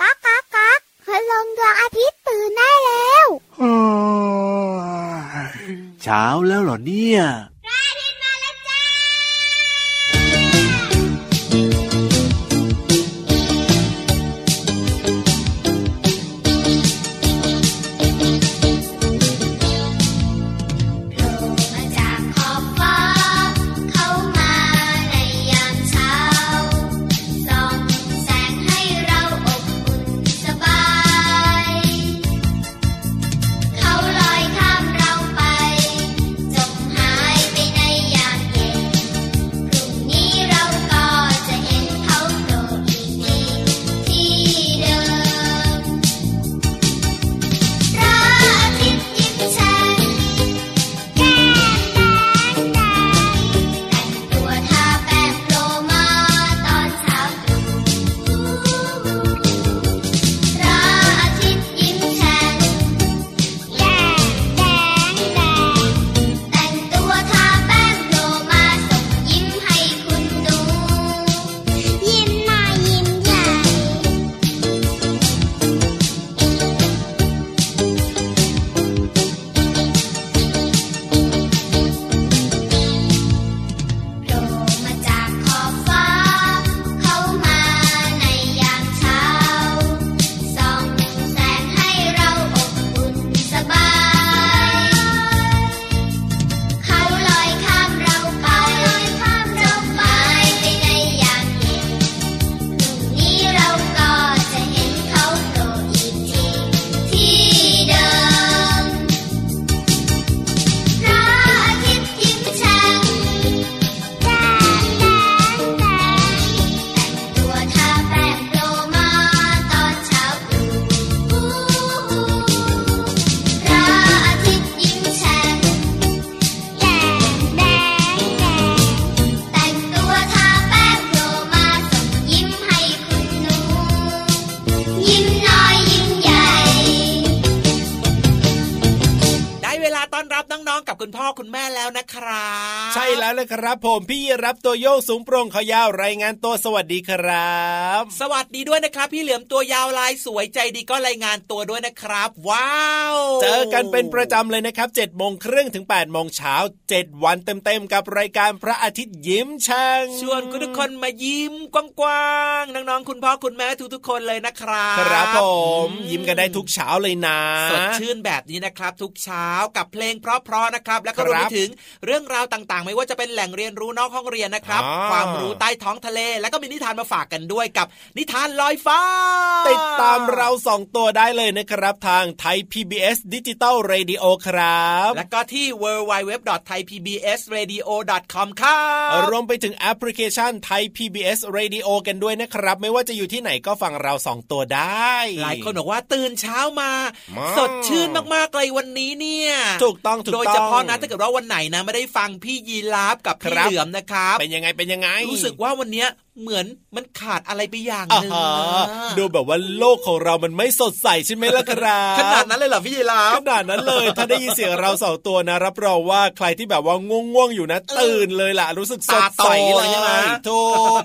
ก๊ากก๊ากก๊ากพลังดวงอาทิตย์ตื่นได้แล้วเช้าแล้วเหรอเนี่ย ครับผมพี่รับตัวโยงสูงโปร่งขยาวรายงานตัวสวัสดีครับ สวัสดีด้วยนะครับ พี่เหลือมตัวยาวลายสวยใจดีก็รายงานตัวด้วยนะครับ ว้าว เจอกันเป็นประจำเลยนะครับ7จ็ดโมงครึ่งถึง8ปดโมงเช้าเจ็ดวันเต็มๆกับรายการพระอาทิตย์ยิ้มช่างชวนคุณทุกคนมายิ้มกว้างๆน้องๆคุณพ่อคุณแม่ทุกๆคนเลยนะครับ ครับผมยิ้มกันได้ทุกเช้าเลยนะสดชื่นแบบนี้นะครับ ทุกเช้ากับเพลงเพราะๆนะครับ แล้วก็รวมไปถึงเรื่องราวต่างๆ ไม่ว่าจะเป็นแหล่งเรียนรู้นอกห้องเรียนนะครับ ความรู้ใต้ท้องทะเล แล้วก็มีนิทานมาฝากกันด้วยกับ นิทานลอยฟ้า ติดตามเราสองตัวได้เลยนะครับ ทางไทย PBS Digital Radio ครับ แล้วก็ที่ www.thaipbsradio.com ครับรวมไปถึงแอปพลิเคชันไทย PBS Radio กันด้วยนะครับ ไม่ว่าจะอยู่ที่ไหนก็ฟังเราสองตัวได้ หลายคนบอกว่าตื่นเช้ามา สดชื่นมากๆเลยวันนี้เนี่ย ถูกต้องถูกต้องโดยเฉพาะนะถ้าเกิดว่าวันไหนนะไม่ได้ฟังพี่ยีราฟกับพี่เหลือมนะครับ เป็นยังไงเป็นยังไง รู้สึกว่าวันเนี้ยเหมือนมันขาดอะไรไปอย่างหนึ่งดูแบบว่าโลกของเรามันไม่สดใสใช่ไหมล่ะครับขนาดนั้นเลยเหรอพี่ยีราขนาดนั้นเลย ถ้าได้ยินเสียงเราสองตัวนะ รับรองว่าใครที่แบบว่าง่วงๆอยู่นะ ตื่นเลยล่ะ รู้สึกสดใสเลยใช่ไหมถูก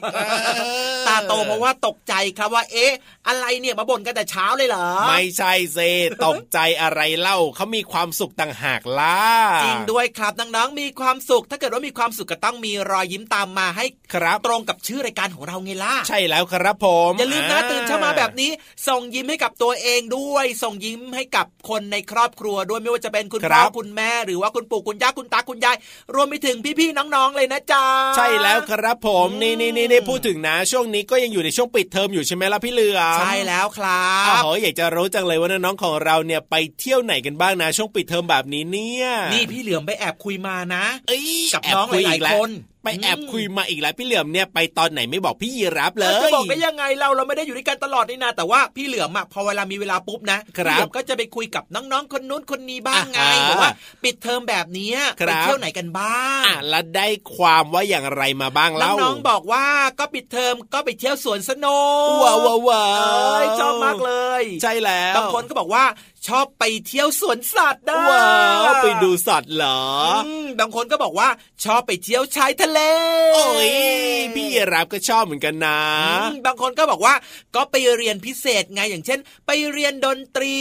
ตาโตเพราะว่าตกใจครับว่า เอ๊ะ อะไรเนี่ยมาบ่นกันแต่เช้าเลยเหรอ ไม่ใช่เซตกใจอะไรเล่าเขามีความสุขต่างหากล่ะจริงด้วยครับน้องๆมีความสุข ถ้าเกิดว่ามีความสุขก็ต้องมีรอยยิ้มตามมาให้ครับตรงกับชื่อรายการของเราไงล่ะใช่แล้วครับผมอย่าลืมนะตื่นเช้ามาแบบนี้ ส่งยิ้มให้กับตัวเองด้วย ส่งยิ้มให้กับคนในครอบครัวด้วยไม่ว่าจะเป็นคุณพ่อคุณแม่หรือว่าคุณปู่คุณย่าคุณตาคุณยายรวมไปถึงพี่ๆน้องๆเลยนะจ๊ะใช่แล้วครับผมนี่นี่นี่พูดถึงนะ ช่วงนี้ก็ยังอยู่ในช่วงปิดเทอมอยู่ใช่ไหมล่ะพี่เหลือใช่แล้วครับอ๋ออยากจะรู้จังเลยว่าน้องๆของเราเนี่ยไปเที่ยวไหนกันบ้างนะช่วงปิดเทอมแบบนี้เนี่ยนี่พี่เหลือมไปแอบคุยมานะกับน้องหลายคนไปแอบคุยมาอีกแล้วพี่เหลือมเนี่ยไปตอนไหนไม่บอกพี่ยีรับเลยจะบอกได้ยังไงเราเราไม่ได้อยู่ด้วยกันตลอดนี่นาแต่ว่าพี่เหลือมอะพอเวลามีเวลาปุ๊บนะพี่เหลือมก็จะไปคุยกับน้องๆคนนู้นคนนี้บ้างไงบอกว่าปิดเทอมแบบนี้ไปเที่ยวไหนกันบ้างอะแล้วได้ความว่าอย่างไรมาบ้างเล่าน้องๆบอกว่าก็ปิดเทอมก็ไปเที่ยวสวนสนุกว้าวว้าวชอบมากเลย ใช่แล้วบางคนก็บอกว่า ชอบไปเที่ยวสวนสัตว์นะว้าวไปดูสัตว์เหรอบางคนก็บอกว่าชอบไปเที่ยวชายทะทะเล โอ้ยพี่รับก็ชอบเหมือนกันนะ บางคนก็บอกว่าก็ไปเรียนพิเศษไงอย่างเช่น ไปเรียนดนตรี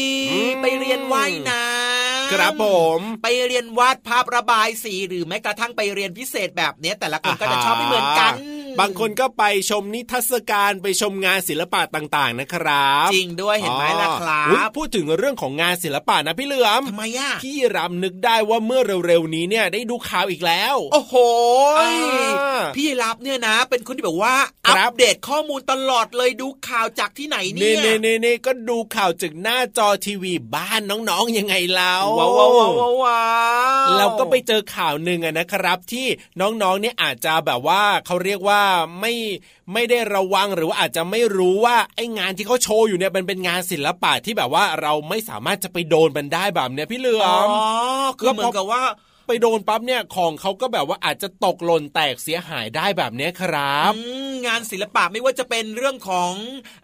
ไปเรียนว่ายน้ำครับผม ไปเรียนวาดภาพระบายสีหรือแม้กระทั่งไปเรียนพิเศษแบบเนี้ยแต่ละคนก็จะชอบไม่เหมือนกัน บางคนก็ไปชมนิทรรศการไปชมงานศิลปะต่างๆนะครับ จริงด้วยเห็นไหมล่ะครัอุ๊ยบพูดถึงเรื่องของงานศิลปะนะพี่เหลือมทำไมอะพี่รำนึกได้ว่าเมื่อเร็วๆนี้เนี่ยได้ดูข่าวอีกแล้ว โอ้โหอ่าพี่รับเนี่ยนะ เป็นคนที่แบบว่าคอัรับปเดตข้อมูลตลอดเลยดูข่าวจากที่ไหนเนี่นี่ยนี่นี่นี่ก็ดูข่าวจากหน้าจอทีวีบ้านน้องๆยังไงแล้วว้าวว้าวว้าวว้าวเราก็ไปเจอข่าวหนึ่งอะนะครับที่น้องๆเนี่ยอาจจะแบบว่าเขาเรียกว่าไม่ไม่ได้ระวังหรือว่าอาจจะไม่รู้ว่าไอ้งานที่เขาโชว์อยู่เนี่ยมันเป็นงานศิลปะที่แบบว่าเราไม่สามารถจะไปโดนมันได้แบบเนี้ยพี่เหลืออ๋อมคือเหมือนกับว่า ไปโดนปั๊บเนี่ยของเขาก็แบบว่าอาจจะตกหล่นแตกเสียหายได้แบบเนี้ยครับอืมงานศิลปะไม่ว่าจะเป็นเรื่องของ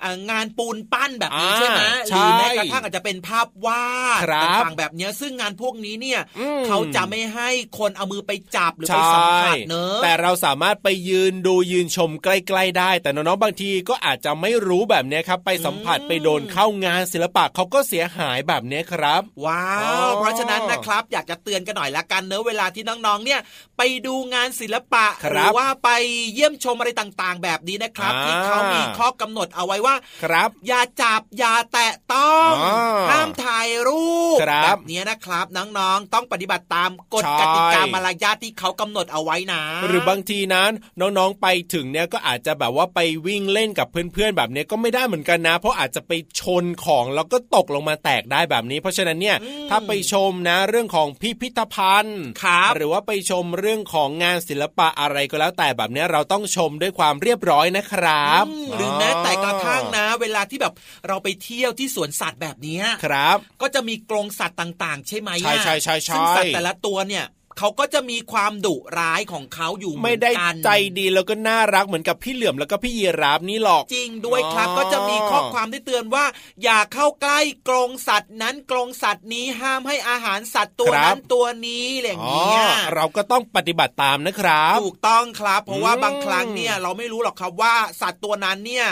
อ่างานปูนปั้นแบบนี้อ่าใช่ไหมหใช่รือแม้กระทั่งอาจจะเป็นภาพวาดครับต่างๆแบบเนี้ยซึ่งงานพวกนี้เนี่ยอืมเขาจะไม่ให้คนเอามือไปจับหรือใช่ไปสัมผัสเนอะแต่เราสามารถไปยืนดูยืนชมใกล้ ๆ ได้ แต่น้องๆบางทีก็อาจจะไม่รู้แบบเนี้ยครับ ไปสัมผัสไปโดนเข้างานศิลปะเขาก็เสียหายแบบเนี้ยครับ ว้าอ๋วอเพราะฉะนั้นนะครับ อยากจะเตือนกันหน่อยละกันเนอะเวลาที่น้องๆเนี่ยไปดูงานศิลปะครับหรือว่าไปเยี่ยมชมอะไรต่างๆ แบบนี้นะครับอ่าที่เขามีข้อกำหนดเอาไว้ว่าครับ อย่าจับอย่าแตะต้องอ่าห้ามถ่ายรูปครับแบบนี้นะครับน้องๆต้องปฏิบัติตามกฎใช่กติกามารยาทที่เขากำหนดเอาไว้นะ หรือบางทีนั้นน้องๆไปถึงเนี่ยก็อาจจะแบบว่าไปวิ่งเล่นกับเพื่อนๆแบบเนี้ยก็ไม่ได้เหมือนกันนะ เพราะอาจจะไปชนของแล้วก็ตกลงมาแตกได้แบบนี้ เพราะฉะนั้นเนี่ยถ้าไปชมนะเรื่องของพิพิธภัณฑ์ครับหรือว่าไปชมเรื่องของงานศิลปะอะไรก็แล้วแต่แบบเนี้ยเราต้องชมด้วยความเรียบร้อยนะครับอืมหรือแม้แต่กระทั่งนะ เวลาที่แบบเราไปเที่ยวที่สวนสัตว์แบบเนี้ยครับ ก็จะมีกรงสัตว์ต่าง ๆ ใช่ไหมใช่ใช่ใช่ใช่ซึ่งสัตว์แต่ละตัวเนี่ย เขาก็จะมีความดุร้ายของเขาอยู่เหมืไม่อนได้กันใจดีแล้วก็น่ารักเหมือนกับพี่เหลือมแล้วก็พี่ยีราฟนี่หรอกจริงด้วยครับอ๋อก็จะมีข้อความที่เตือนว่า อย่าเข้าใกล้กรงสัตว์นั้นกรงสัตว์นี้ห้ามให้อาหารสัตว์ตัวนั้นตัวนี้อะไรอย่างอ๋อเงี้ยเราก็ต้องปฏิบัติตามนะครับ ถูกต้องครับ เพราะว่าอืมบางครั้งเนี่ยเราไม่รู้หรอกครับว่าสัตว์ตัวนั้นเนี่ย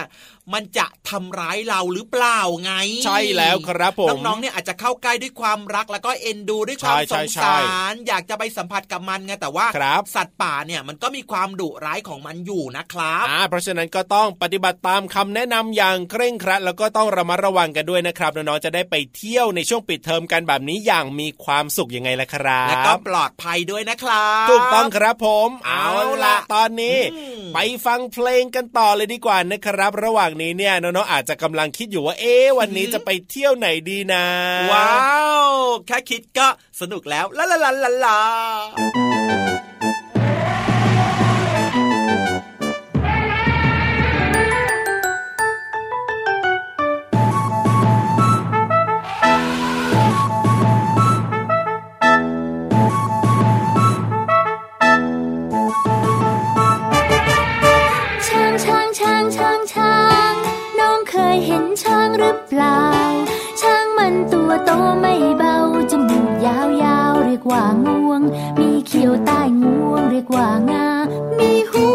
มันจะทำร้ายเราหรือเปล่าไง ใช่แล้วครับผมน้องๆเนี่ยอาจจะเข้าใกล้ด้วยความรักแล้วก็เอ็นดูด้วยความใช่สใช่งใช่สารอยากจะไปสัมผัสกับมันไงแต่ว่าครับสัตว์ป่าเนี่ยมันก็มีความดุร้ายของมันอยู่นะครับอ่าเพราะฉะนั้นก็ต้องปฏิบัติตามคำแนะนำอย่างเคร่งครัด แล้วก็ต้องระมัดระวังกันด้วยนะครับน้องๆจะได้ไปเที่ยวในช่วงปิดเทอมกันแบบนี้อย่างมีความสุขยังไงล่ะครับแล้วก็ปลอดภัยด้วยนะครับถูกต้องครับผม เอาเอาล่ะละตอนนี้อืมไปฟังเพลงกันต่อเลยดีกว่านะครับ ระหว่างนี้เนี่ยน้องๆอาจจะกำลังคิดอยู่ว่าเอ๊ะวันนี้จะไปเที่ยวไหนดีนะ ว้าว แค่คิดก็สนุกแล้วลาลาลาลา มันตัวโตไม่เบา จมูกยาวยาวๆ เรียกว่างวง มีเขียวใต้งวง เรียกว่างา มีหู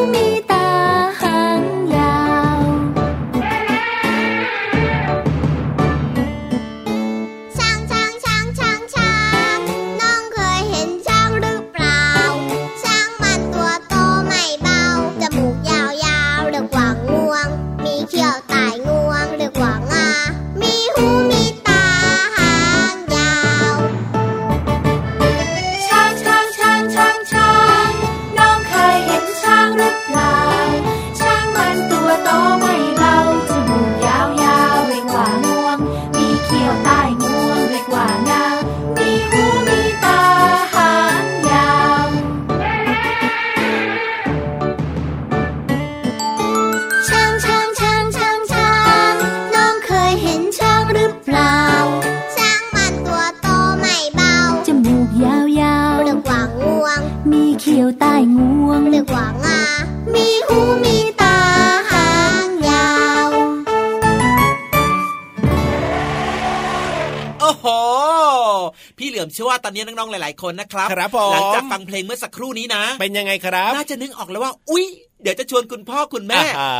มีตาหางยาวอพี่เหลือเชื่อว่าตอนนี้น้องๆหลาย ๆ คนนะครับรบหลังจากฟังเพลงเมื่อสักครู่นี้นะ เป็นยังไงครับ น่าจะนึกออกแล้วว่า อุ๊ย เดี๋ยวจะชวนคุณพ่อคุณแม่อ่า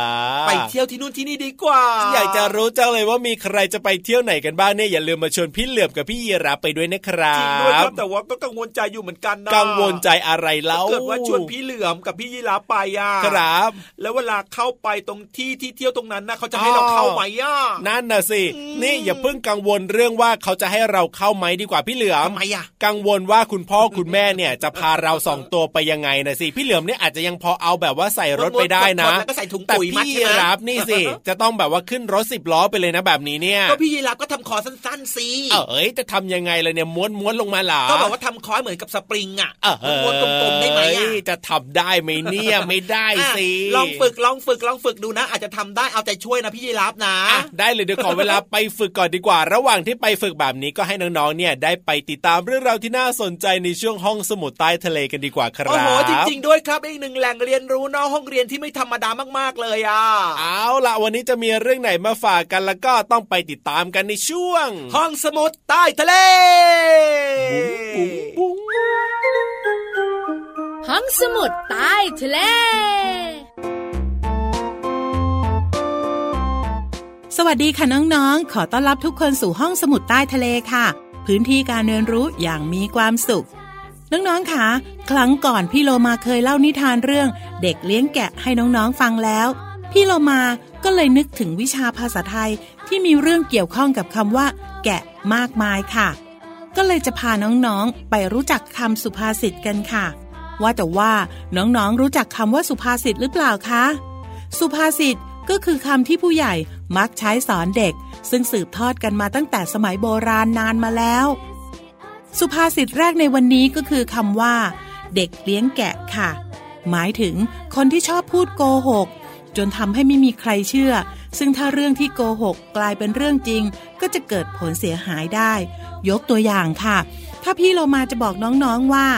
ไปเที่ยวที่นู่นที่นี่ดีกว่า อยากจะรู้จังเลยว่ามีใครจะไปเที่ยวไหนกันบ้างเนี่ยอย่าลืมมาชวนพี่เหลือมกับพี่ยีรับไปด้วยนะครัจริงด้วยครับบแต่ว่าก็กังวลใจอยู่เหมือนกันนะกังวลใจอะไรเล่าเกิดว่าชวนพี่เหลือมกับพี่ยีราฟไปอะครับ แล้วเวลาเข้าไปตรงที่ที่เที่ยวตรงนั้นนะเขาจะให้เราเข้าไหมอะนั่นน่ะสินี่อย่าเพิ่งกังวลเรื่องว่าเขาจะให้เราเข้าไหมดีกว่าพี่เหลือมทำไมอะกังวลว่าคุณพ่อคุณแม่เนี่ยจะพาเราสองตัวไปยังไงนะสิพี่เหลือมเนี่ยอาจจะยังพอเอาแบบว่าใส่รถไปได้นะแล้วก็ใส่ถุงแต่ปุ๋ยมัดพี่ใช่ไหมรับนี่สิจะต้องแบบว่าขึ้นรถสิบล้อไปเลยนะแบบนี้เนี่ยก็พี่ยีราฟก็ทำคอสั้นๆสิเอ้ยจะทำยังไงเลยเนี่ยม้วนม้วนลงมาเหรอก็บอกว่าทำคอยเหมือนกับสปริงอะเออม้วนๆกลมๆได้ไหมอะจะทำได้ไหมเนี่ยไม่ได้สิอะลองฝึกลองฝึกลองฝึกดูนะ อาจจะทำได้เอาใจช่วยนะพี่ยีราฟนะอะได้เลยเดี๋ยวขอเวลาไปฝึกก่อนดีกว่า ระหว่างที่ไปฝึกแบบนี้ก็ให้น้องๆเนี่ยได้ไปติดตามเรื่องราวที่น่าสนใจในช่วงห้องสมุดใต้ทะเลกันดีกว่าครับโอ้โหจริงๆด้วยครับอีกหนึ่งแหล่งเรียนรู้นอกห้องเรียนที่ไม่ธรรมดามากๆเลยอะ เอาล่ะวันนี้จะมีเรื่องไหนมาฝากกันแล้วก็ต้องไปติดตามกันในช่วง ห้องสมุดใต้ทะเลบุ้งบุ้งห้องสมุดใต้ทะเลสวัสดีค่ะน้องๆ ขอต้อนรับทุกคนสู่ห้องสมุดใต้ทะเลค่ะ พื้นที่การเรียนรู้อย่างมีความสุข น้องๆค่ะครั้งก่อนพี่โลมาเคยเล่านิทานเรื่อง เด็กเลี้ยงแกะให้น้องๆฟังแล้ว พี่โลมาก็เลยนึกถึงวิชาภาษาไทยที่มีเรื่องเกี่ยวข้องกับคำว่า แกะมากมายค่ะ ก็เลยจะพาน้องๆไปรู้จักคำสุภาษิตกันค่ะ ว่าแต่ว่าน้องๆรู้จักคำว่าสุภาษิตหรือเปล่าคะ สุภาษิตก็คือคำที่ผู้ใหญ่มักใช้สอนเด็ก ซึ่งสืบทอดกันมาตั้งแต่สมัยโบราณนานมาแล้ว สุภาษิตแรกในวันนี้ก็คือคำว่า เด็กเลี้ยงแกะค่ะ หมายถึงคนที่ชอบพูดโกหก จนทำให้ไม่มีใครเชื่อ ซึ่งถ้าเรื่องที่โกหกกลายเป็นเรื่องจริง ก็จะเกิดผลเสียหายได้ ยกตัวอย่างค่ะ ถ้าพี่เรามาจะบอกน้องๆว่า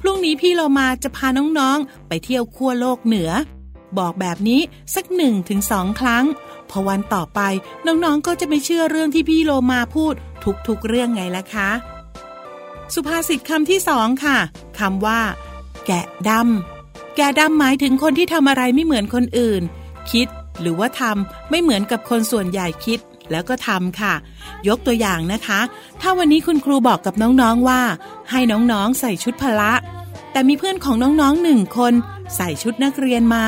พรุ่งนี้พี่เรามาจะพาน้องๆ ไปเที่ยวขั้วโลกเหนือ บอกแบบนี้สักหนึ่งถึงสองครั้งพอวันต่อไปน้องๆก็จะไม่เชื่อเรื่องที่พี่โลมาพูดทุกๆเรื่องไงล่ะคะ สุภาษิตคำที่สองค่ะคำว่า แกะดำแกะดำหมายถึงคนที่ทำอะไรไม่เหมือนคนอื่น คิดหรือว่าทำไม่เหมือนกับคนส่วนใหญ่คิดแล้วก็ทำค่ะ ยกตัวอย่างนะคะ ถ้าวันนี้คุณครูบอกกับน้องๆว่า ให้น้องๆใส่ชุดพละ แต่มีเพื่อนของน้องๆหนึ่งคน ใส่ชุดนักเรียนมา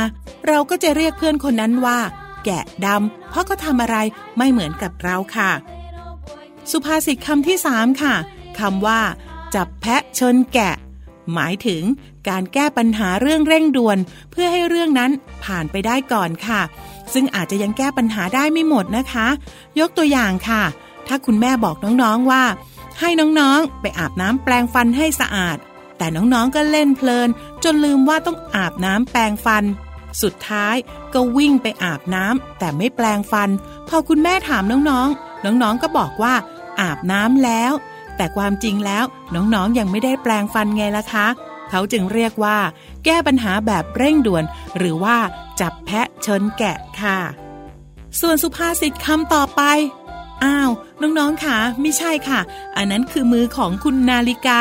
เราก็จะเรียกเพื่อนคนนั้นว่า แกะดำเพราะเขาทำอะไรไม่เหมือนกับเราค่ะ สุภาษิตคำที่สามค่ะคำว่า จับแพะชนแกะ หมายถึงการแก้ปัญหาเรื่องเร่งด่วน เพื่อให้เรื่องนั้นผ่านไปได้ก่อนค่ะ ซึ่งอาจจะยังแก้ปัญหาได้ไม่หมดนะคะ ยกตัวอย่างค่ะ ถ้าคุณแม่บอกน้องๆว่า ให้น้องๆ ไปอาบน้ำแปรงฟันให้สะอาด แต่น้องๆก็เล่นเพลิน จนลืมว่าต้องอาบน้ำแปรงฟันสุดท้ายก็วิ่งไปอาบน้ำแต่ไม่แปรงฟัน พอคุณแม่ถามน้องๆ น้องๆ ก็บอกว่า อาบน้ำแล้ว แต่ความจริงแล้วน้องๆยังไม่ได้แปลงฟันไงล่ะคะ เขาจึงเรียกว่า แก้ปัญหาแบบเร่งด่วน หรือว่าจับแพะชนแกะค่ะ ส่วนสุภาษิตคำต่อไปอ้าว น้องๆค่ะ ไม่ใช่ค่ะ อันนั้นคือมือของคุณนาฬิกา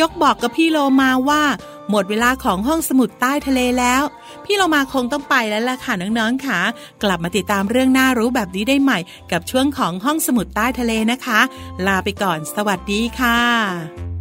ยกบอกกับพี่โลมาว่า หมดเวลาของห้องสมุดใต้ทะเลแล้ว พี่เรามาคงต้องไปแล้วล่ะค่ะน้องๆค่ะ กลับมาติดตามเรื่องน่ารู้แบบนี้ได้ใหม่ กับช่วงของห้องสมุดใต้ทะเลนะคะ ลาไปก่อน สวัสดีค่ะ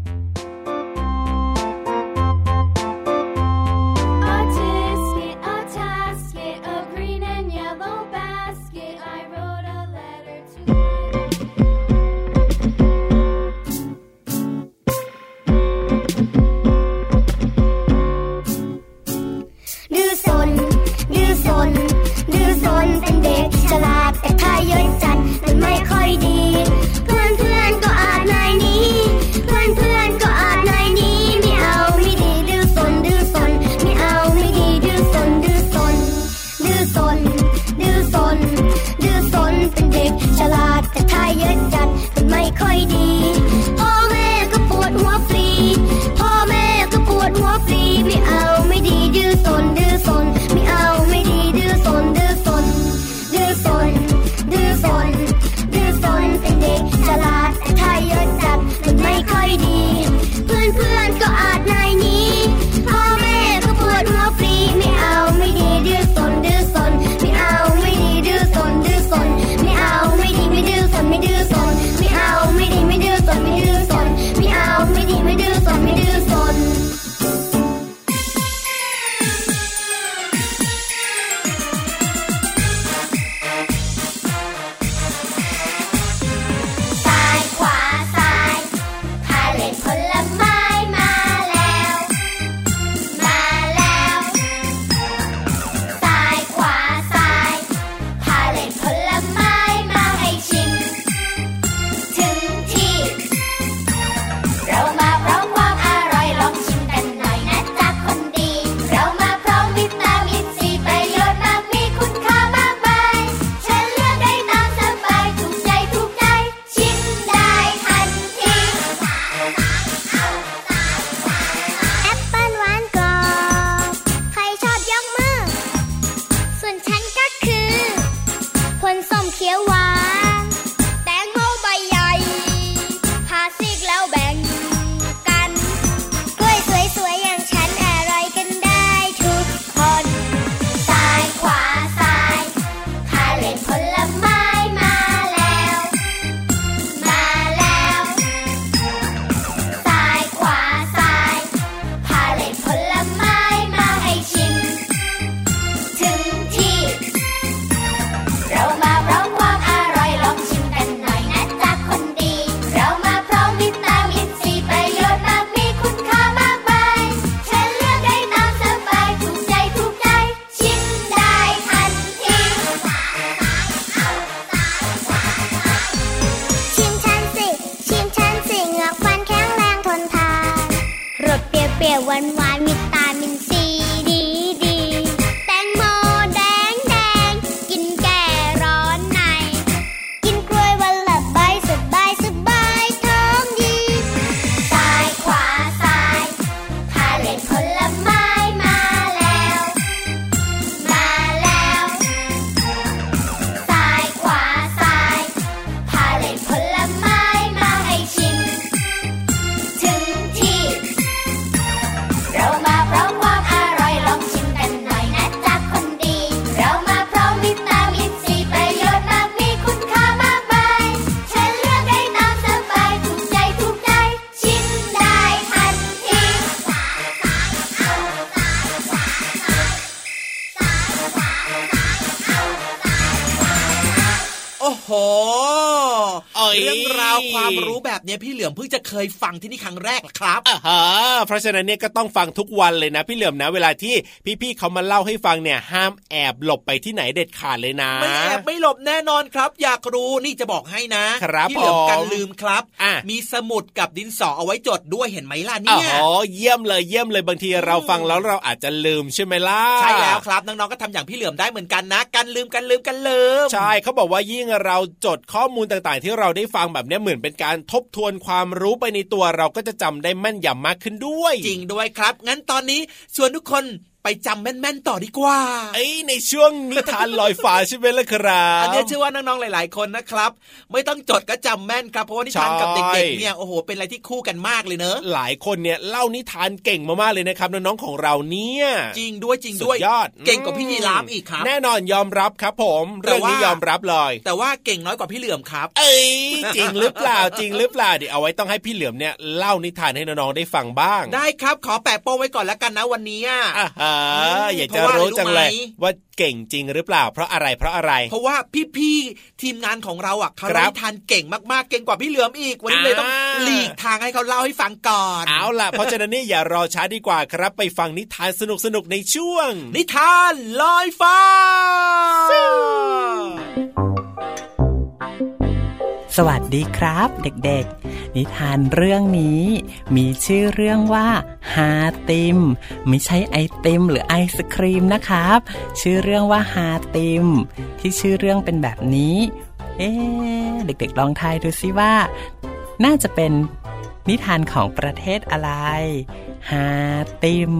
รี้ยวหวานหวานวิตามิ โอ้โห เอ้ยเรื่องราวความรู้แบบเนี้ยพี่เหลือมเพิ่งจะเคยฟังที่นี่ครั้งแรกเหรอครับอ่าฮะเพราะฉะนั้นเนี่ยก็ต้องฟังทุกวันเลยนะพี่เหลือมนะ เวลาที่พี่ๆเขามาเล่าให้ฟังเนี่ยห้ามแอบหลบไปที่ไหนเด็ดขาดเลยนะไม่แอบไม่หลบแน่นอนครับ อยากรู้นี่จะบอกให้นะครับพี่เหลือมผมกันลืมครับอะมีสมุดกับดินสอเอาไว้จดด้วยเห็นไหมล่ะอ๋เนี่ยอเยี่ยมเลยเยี่ยมเลยบางทีเราฟังแล้วเราอาจจะลืมใช่ไหมล่ะใช่แล้วครับน้องๆก็ทำอย่างพี่เหลือมได้เหมือนกันนะกันลืมกันลืมกันลืมใช่เขาบอกว่ายิ่งเราจดข้อมูลต่างๆที่เราได้ฟังแบบนี้เหมือนเป็นการทบทวนความรู้ไปในตัวเราก็จะจำได้แม่นยำมากขึ้นด้วย จริงด้วยครับ งั้นตอนนี้ชวนทุกคน ไปจำแม่นๆต่อดีกว่า เอ้ยในช่วงนิทานลอยฟ้าใช่ไหมล่ะครับอันเนี้ยเชื่อว่าน้องๆหลาย ๆ คนนะครับ ไม่ต้องจดก็จำแม่นครับเพราะว่านิทานกับใช่เด็กๆเนี่ยโอ้โหเป็นอะไรที่คู่กันมากเลยเนอะหลายคนเนี่ยเล่านิทานเก่งมากๆเลยนะครับน้องๆของเราเนี่ยจริงด้วยจริงด้วยสุยอดเก่งกว่าพี่ยีราฟอีกครับแน่นอนยอมรับครับผมแต่เรื่องนี้ว่ายยอมรับเลย แต่ว่าเก่งน้อยกว่าพี่เหลือมครับ เอ้ยจริงหรือเปล่าจริงหรือเปล่าเดี๋ยวเอาไว้ต้องให้พี่เหลือมเนี่ยเล่านิทานให้น้องๆได้ฟังบ้าง ได้ครับขอแปะโป้งไว้ก่อนแล้วกันนะวันนี้อะอ่าฮะมอยากเพจะราะว่ารู้จังเลยรู้ไหมว่าเก่งจริงหรือเปล่า เพราะอะไรเพราะอะไร เพราะว่าพี่ๆทีมงานของเราอะเขาครัเล่าบนิทานเก่งมากๆเก่งกว่าพี่เหลือมอีกวันนี้เลยต้องอ่าหลีกทางให้เขาเล่าให้ฟังก่อนเอาล่ะเพราะฉะนั้นเนี่ยอย่ารอช้าดีกว่าครับไปฟังนิทานสนุกๆในช่วง นิทานลอยฟ้า สวัสดีครับเด็กๆ นิทานเรื่องนี้ มีชื่อเรื่องว่าฮาติม ไม่ใช่ไอติม หรือไอศครีมนะครับ ชื่อเรื่องว่าฮาติม ที่ชื่อเรื่องเป็นแบบนี้ เอ๊เด็กๆ ลองทายดูสิว่า น่าจะเป็นนิทานของประเทศอะไร ฮาติม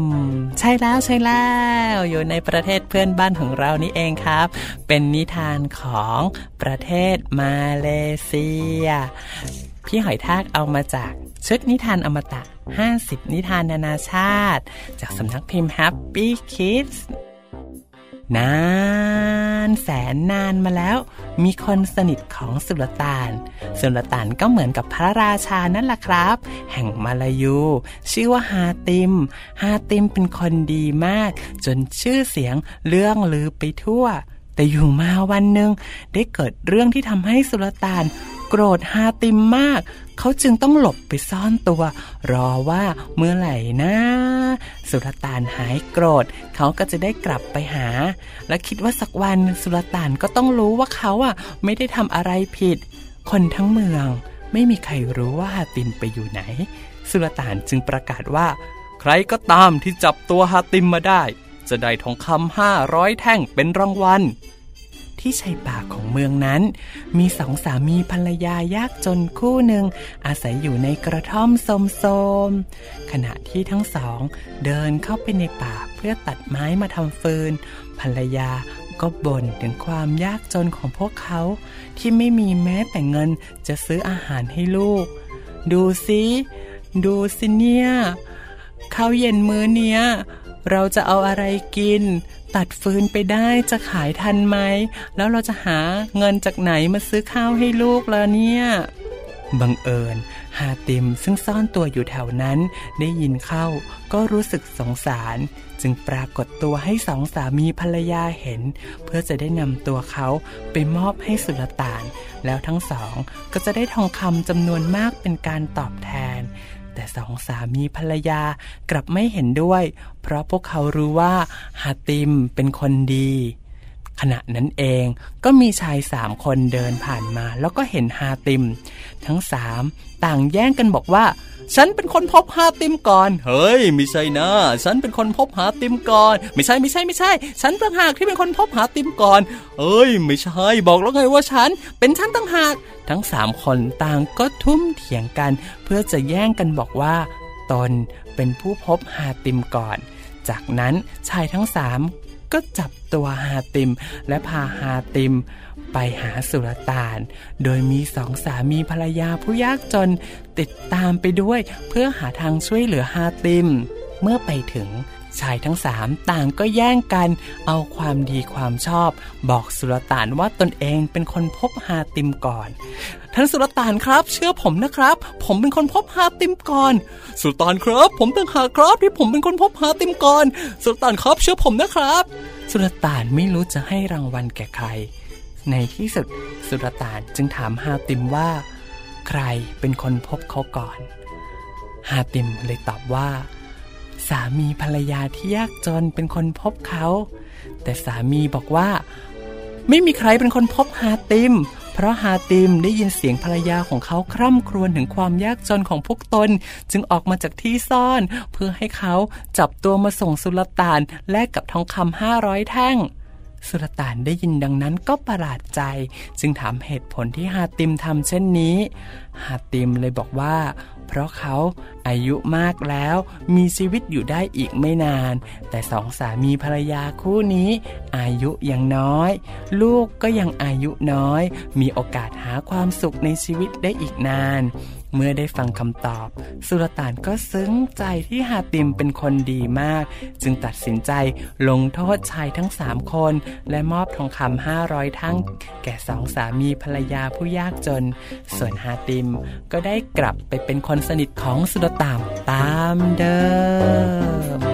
ใช่แล้วใช่แล้วอยู่ในประเทศเพื่อนบ้านของเรานี่เองครับ เป็นนิทานของประเทศมาเลเซีย พี่หอยทากเอามาจากชุดนิทานอมตะ 50 นิทานนานาชาติ จากสำนักพิมพ์ Happy Kids นานแสนนานมาแล้ว มีคนสนิทของสุลต่าน สุลต่านก็เหมือนกับพระราชานั่นแหละครับ แห่งมาลายู ชื่อว่าฮาติม ฮาติมเป็นคนดีมาก จนชื่อเสียงเรื่องลือไปทั่ว แต่อยู่มาวันหนึ่งได้เกิดเรื่องที่ทำให้สุลต่าน โกรธฮาติมมาก เขาจึงต้องหลบไปซ่อนตัว รอว่าเมื่อไหร่นะ สุลต่านหายโกรธ เขาก็จะได้กลับไปหา และคิดว่าสักวันสุลต่านก็ต้องรู้ว่าเขาอะไม่ได้ทำอะไรผิด คนทั้งเมือง ไม่มีใครรู้ว่าฮาติมไปอยู่ไหน สุลต่านจึงประกาศว่า ใครก็ตามที่จับตัวฮาติมมาได้ จะได้ทองคำห้าร้อยแท่งเป็นรางวัล ที่ชายป่าของเมืองนั้น มีสองสามีภรรยายากจนคู่หนึ่งอาศัยอยู่ในกระท่อมโสมขณะที่ทั้งสองเดินเข้าไปในป่าเพื่อตัดไม้มาทำฟืน ภรรยาก็บ่นถึงความยากจนของพวกเขา ที่ไม่มีแม้แต่เงินจะซื้ออาหารให้ลูก ดูสิ ดูสิเนี่ยข้าวเย็นมื้อเนี้ย เราจะเอาอะไรกิน ตัดฟืนไปได้จะขายทันไหม แล้วเราจะหาเงินจากไหนมาซื้อข้าวให้ลูกล่ะเนี่ย บังเอิญฮาติมซึ่งซ่อนตัวอยู่แถวนั้น ได้ยินเข้าก็รู้สึกสงสาร จึงปรากฏตัวให้สองสามีภรรยาเห็น เพื่อจะได้นำตัวเขาไปมอบให้สุลต่าน แล้วทั้งสองก็จะได้ทองคำจำนวนมากเป็นการตอบแทน แต่สองสามีภรรยากลับไม่เห็นด้วย เพราะพวกเขารู้ว่าฮาติมเป็นคนดี ขณะนั้นเองก็มีชายสามคนเดินผ่านมา แล้วก็เห็นฮาติม ทั้งสามต่างแย่งกันบอกว่า ฉันเป็นคนพบฮาติมก่อน เฮ้ยไม่ใช่นะ ฉันเป็นคนพบฮาติมก่อน ไม่ใช่ไม่ใช่ไม่ใช่ ฉันต่างหากที่เป็นคนพบฮาติมก่อน เอ้ย ไม่ใช่ บอกแล้วไงว่าฉัน เป็นฉันต่างหาก ทั้งสามคนต่างก็ทุ่มเถียงกัน เพื่อจะแย่งกันบอกว่า ตนเป็นผู้พบฮาติมก่อนจากนั้นชายทั้งสาม ก็จับตัวฮาติม และพาฮาติม ไปหาสุลต่าน โดยมีสองสามีภรรยาผู้ยากจนติดตามไปด้วยเพื่อหาทางช่วยเหลือฮาติม เมื่อไปถึง ชายทั้งสามต่างก็แย่งกัน เอาความดีความชอบ บอกสุลต่านว่าตนเองเป็นคนพบฮาติมก่อน ท่านสุลต่านครับ เชื่อผมนะครับ ผมเป็นคนพบฮาติมก่อน สุลต่านครับ ผมต่างหากครับที่ผมเป็นคนพบฮาติมก่อน สุลต่านครับเชื่อผมนะครับ สุลต่านไม่รู้จะให้รางวัลแก่ใคร ในที่สุดสุลต่านจึงถามฮาติมว่า ใครเป็นคนพบเขาก่อน ฮาติมเลยตอบว่า สามีภรรยาที่ยากจนเป็นคนพบเขา แต่สามีบอกว่า ไม่มีใครเป็นคนพบฮาติม เพราะฮาติมได้ยินเสียงภรรยาของเขาคร่ำครวญถึงความยากจนของพวกตน จึงออกมาจากที่ซ่อน เพื่อให้เขาจับตัวมาส่งสุลต่านแลกกับทองคำห้าร้อยแท่งสุลต่านได้ยินดังนั้นก็ประหลาดใจ จึงถามเหตุผลที่ฮาติมทำเช่นนี้ ฮาติมเลยบอกว่า เพราะเขาอายุมากแล้วมีชีวิตอยู่ได้อีกไม่นาน แต่สองสามีภรรยาคู่นี้ อายุยังน้อย ลูกก็ยังอายุน้อย มีโอกาสหาความสุขในชีวิตได้อีกนาน เมื่อได้ฟังคำตอบ สุลต่านก็ซึ้งใจที่ฮาติมเป็นคนดีมาก จึงตัดสินใจลงโทษชายทั้งสามคน และมอบทองคำห้าร้อยทั้ง แก่สองสามีภรรยาผู้ยากจน ส่วนฮาติมก็ได้กลับไปเป็นคนสนิทของสุลต่านตามเดิม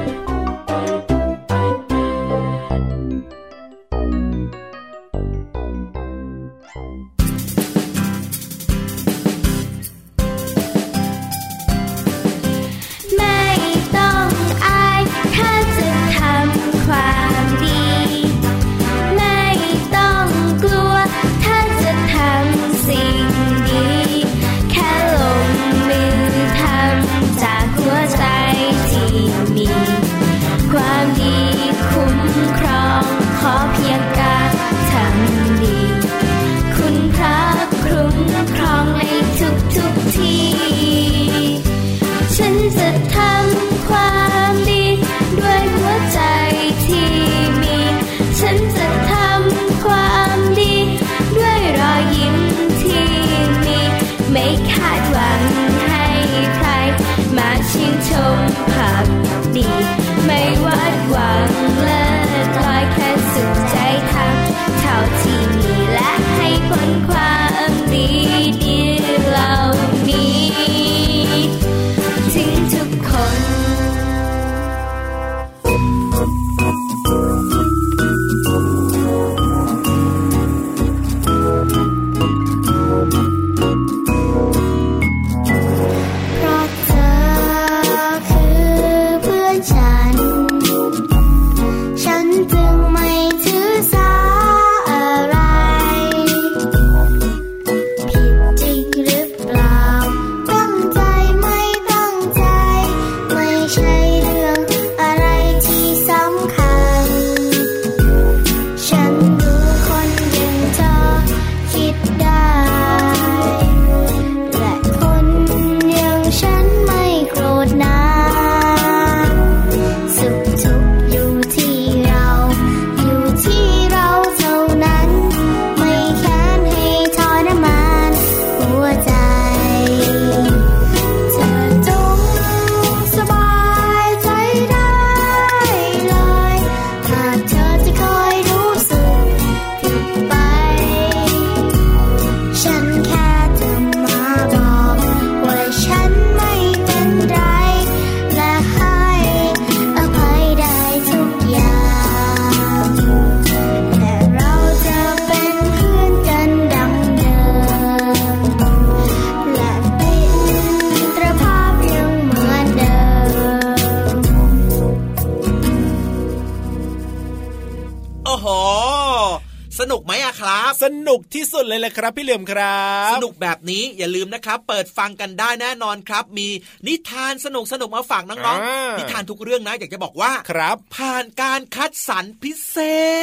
นุกที่สุดเลยแหละครับ พี่เหลือมครับ สนุกแบบนี้อย่าลืมนะครับ เปิดฟังกันได้แน่นอนครับ มีนิทานสนุกสนุกมาฝากน้องๆนิทานทุกเรื่องนะอยากจะบอกว่าครับ ผ่านการคัดสรรพิเศ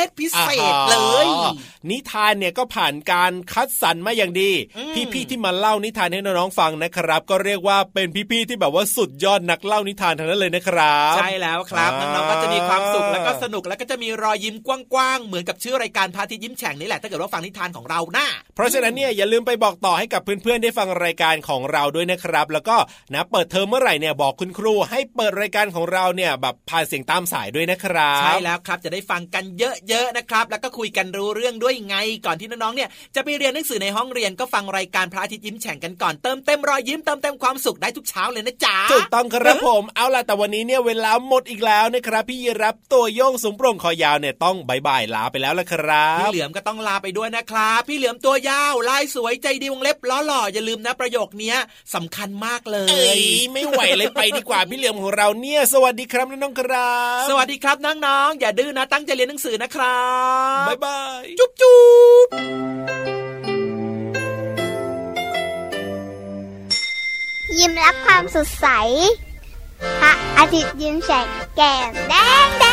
ษ พิเศษเลย นิทานเนี่ยก็ผ่านการคัดสรรมาอย่างดี พี่ๆที่มาเล่านิทานให้น้องๆฟังนะครับ ก็เรียกว่าเป็นพี่ๆที่แบบว่าสุดยอดนักเล่านิทานทั้งนั้นเลยนะครับใช่แล้วครับน้องๆก็จะมีความสุขแล้วก็สนุกแล้วก็จะมีรอยยิ้มกกว้างๆเหมือนกับชื่อรายการพระอาทิตย์ยิ้มแฉ่งนี่แหละถ้าเกิดว่าฟังนิทานของเรานะเพราะฉะนั้นเนี่ยอย่าลืมไปบอกต่อให้กับเพื่อนๆได้ฟังรายการของเราด้วยนะครับ แล้วก็นะเปิดเทอมเมื่อไหร่เนี่ยบอกคุณครู ให้เปิดรายการของเราเนี่ยแบบผ่านเสียงตามสายด้วยนะครับใช่แล้วครับจะได้ฟังกันเยอะๆนะครับ แล้วก็คุยกันรู้เรื่องด้วยไงก่อนที่น้องๆเนี่ยจะไปเรียนหนังสือในห้องเรียนก็ฟังรายการพระอาทิตย์ยิ้มแฉ่งกันก่อนเติมเต็มรอยยิ้มเติมเต็มความสุขได้ทุกเช้าเลยนะจ๊ะถูกต้องครับผมเอาล่ะแต่วันนี้เนี่ยเวลาหมดอีกแล้วนะครับ พี่ยีราฟตัวโยงสูงโปร่งคอยาวเนี่ยต้อง bye bye ลาไปแล้วละครับพี่เหลือมก็ต้องลาไปด้วยนะครับ พี่เหลือมตัวยาวลายสวยใจดีวงเล็บล้อหล่ออย่าลืมนะประโยคนี้สำคัญมากเลเอ้ยยไม่ไหวเลยไปดีกว่าพี่เหลือมของเราเนี่ย สวัสดีครับน้องๆครับ สวัสดีครับน้องๆอย่าดื้อนะตั้งใจเรียนหนังสือนะครับบ๊ายบายจุ๊บจุ๊บยิ้มรับความสดใสพระอาทิตย์ยิ้มแฉกแก้มแดงแด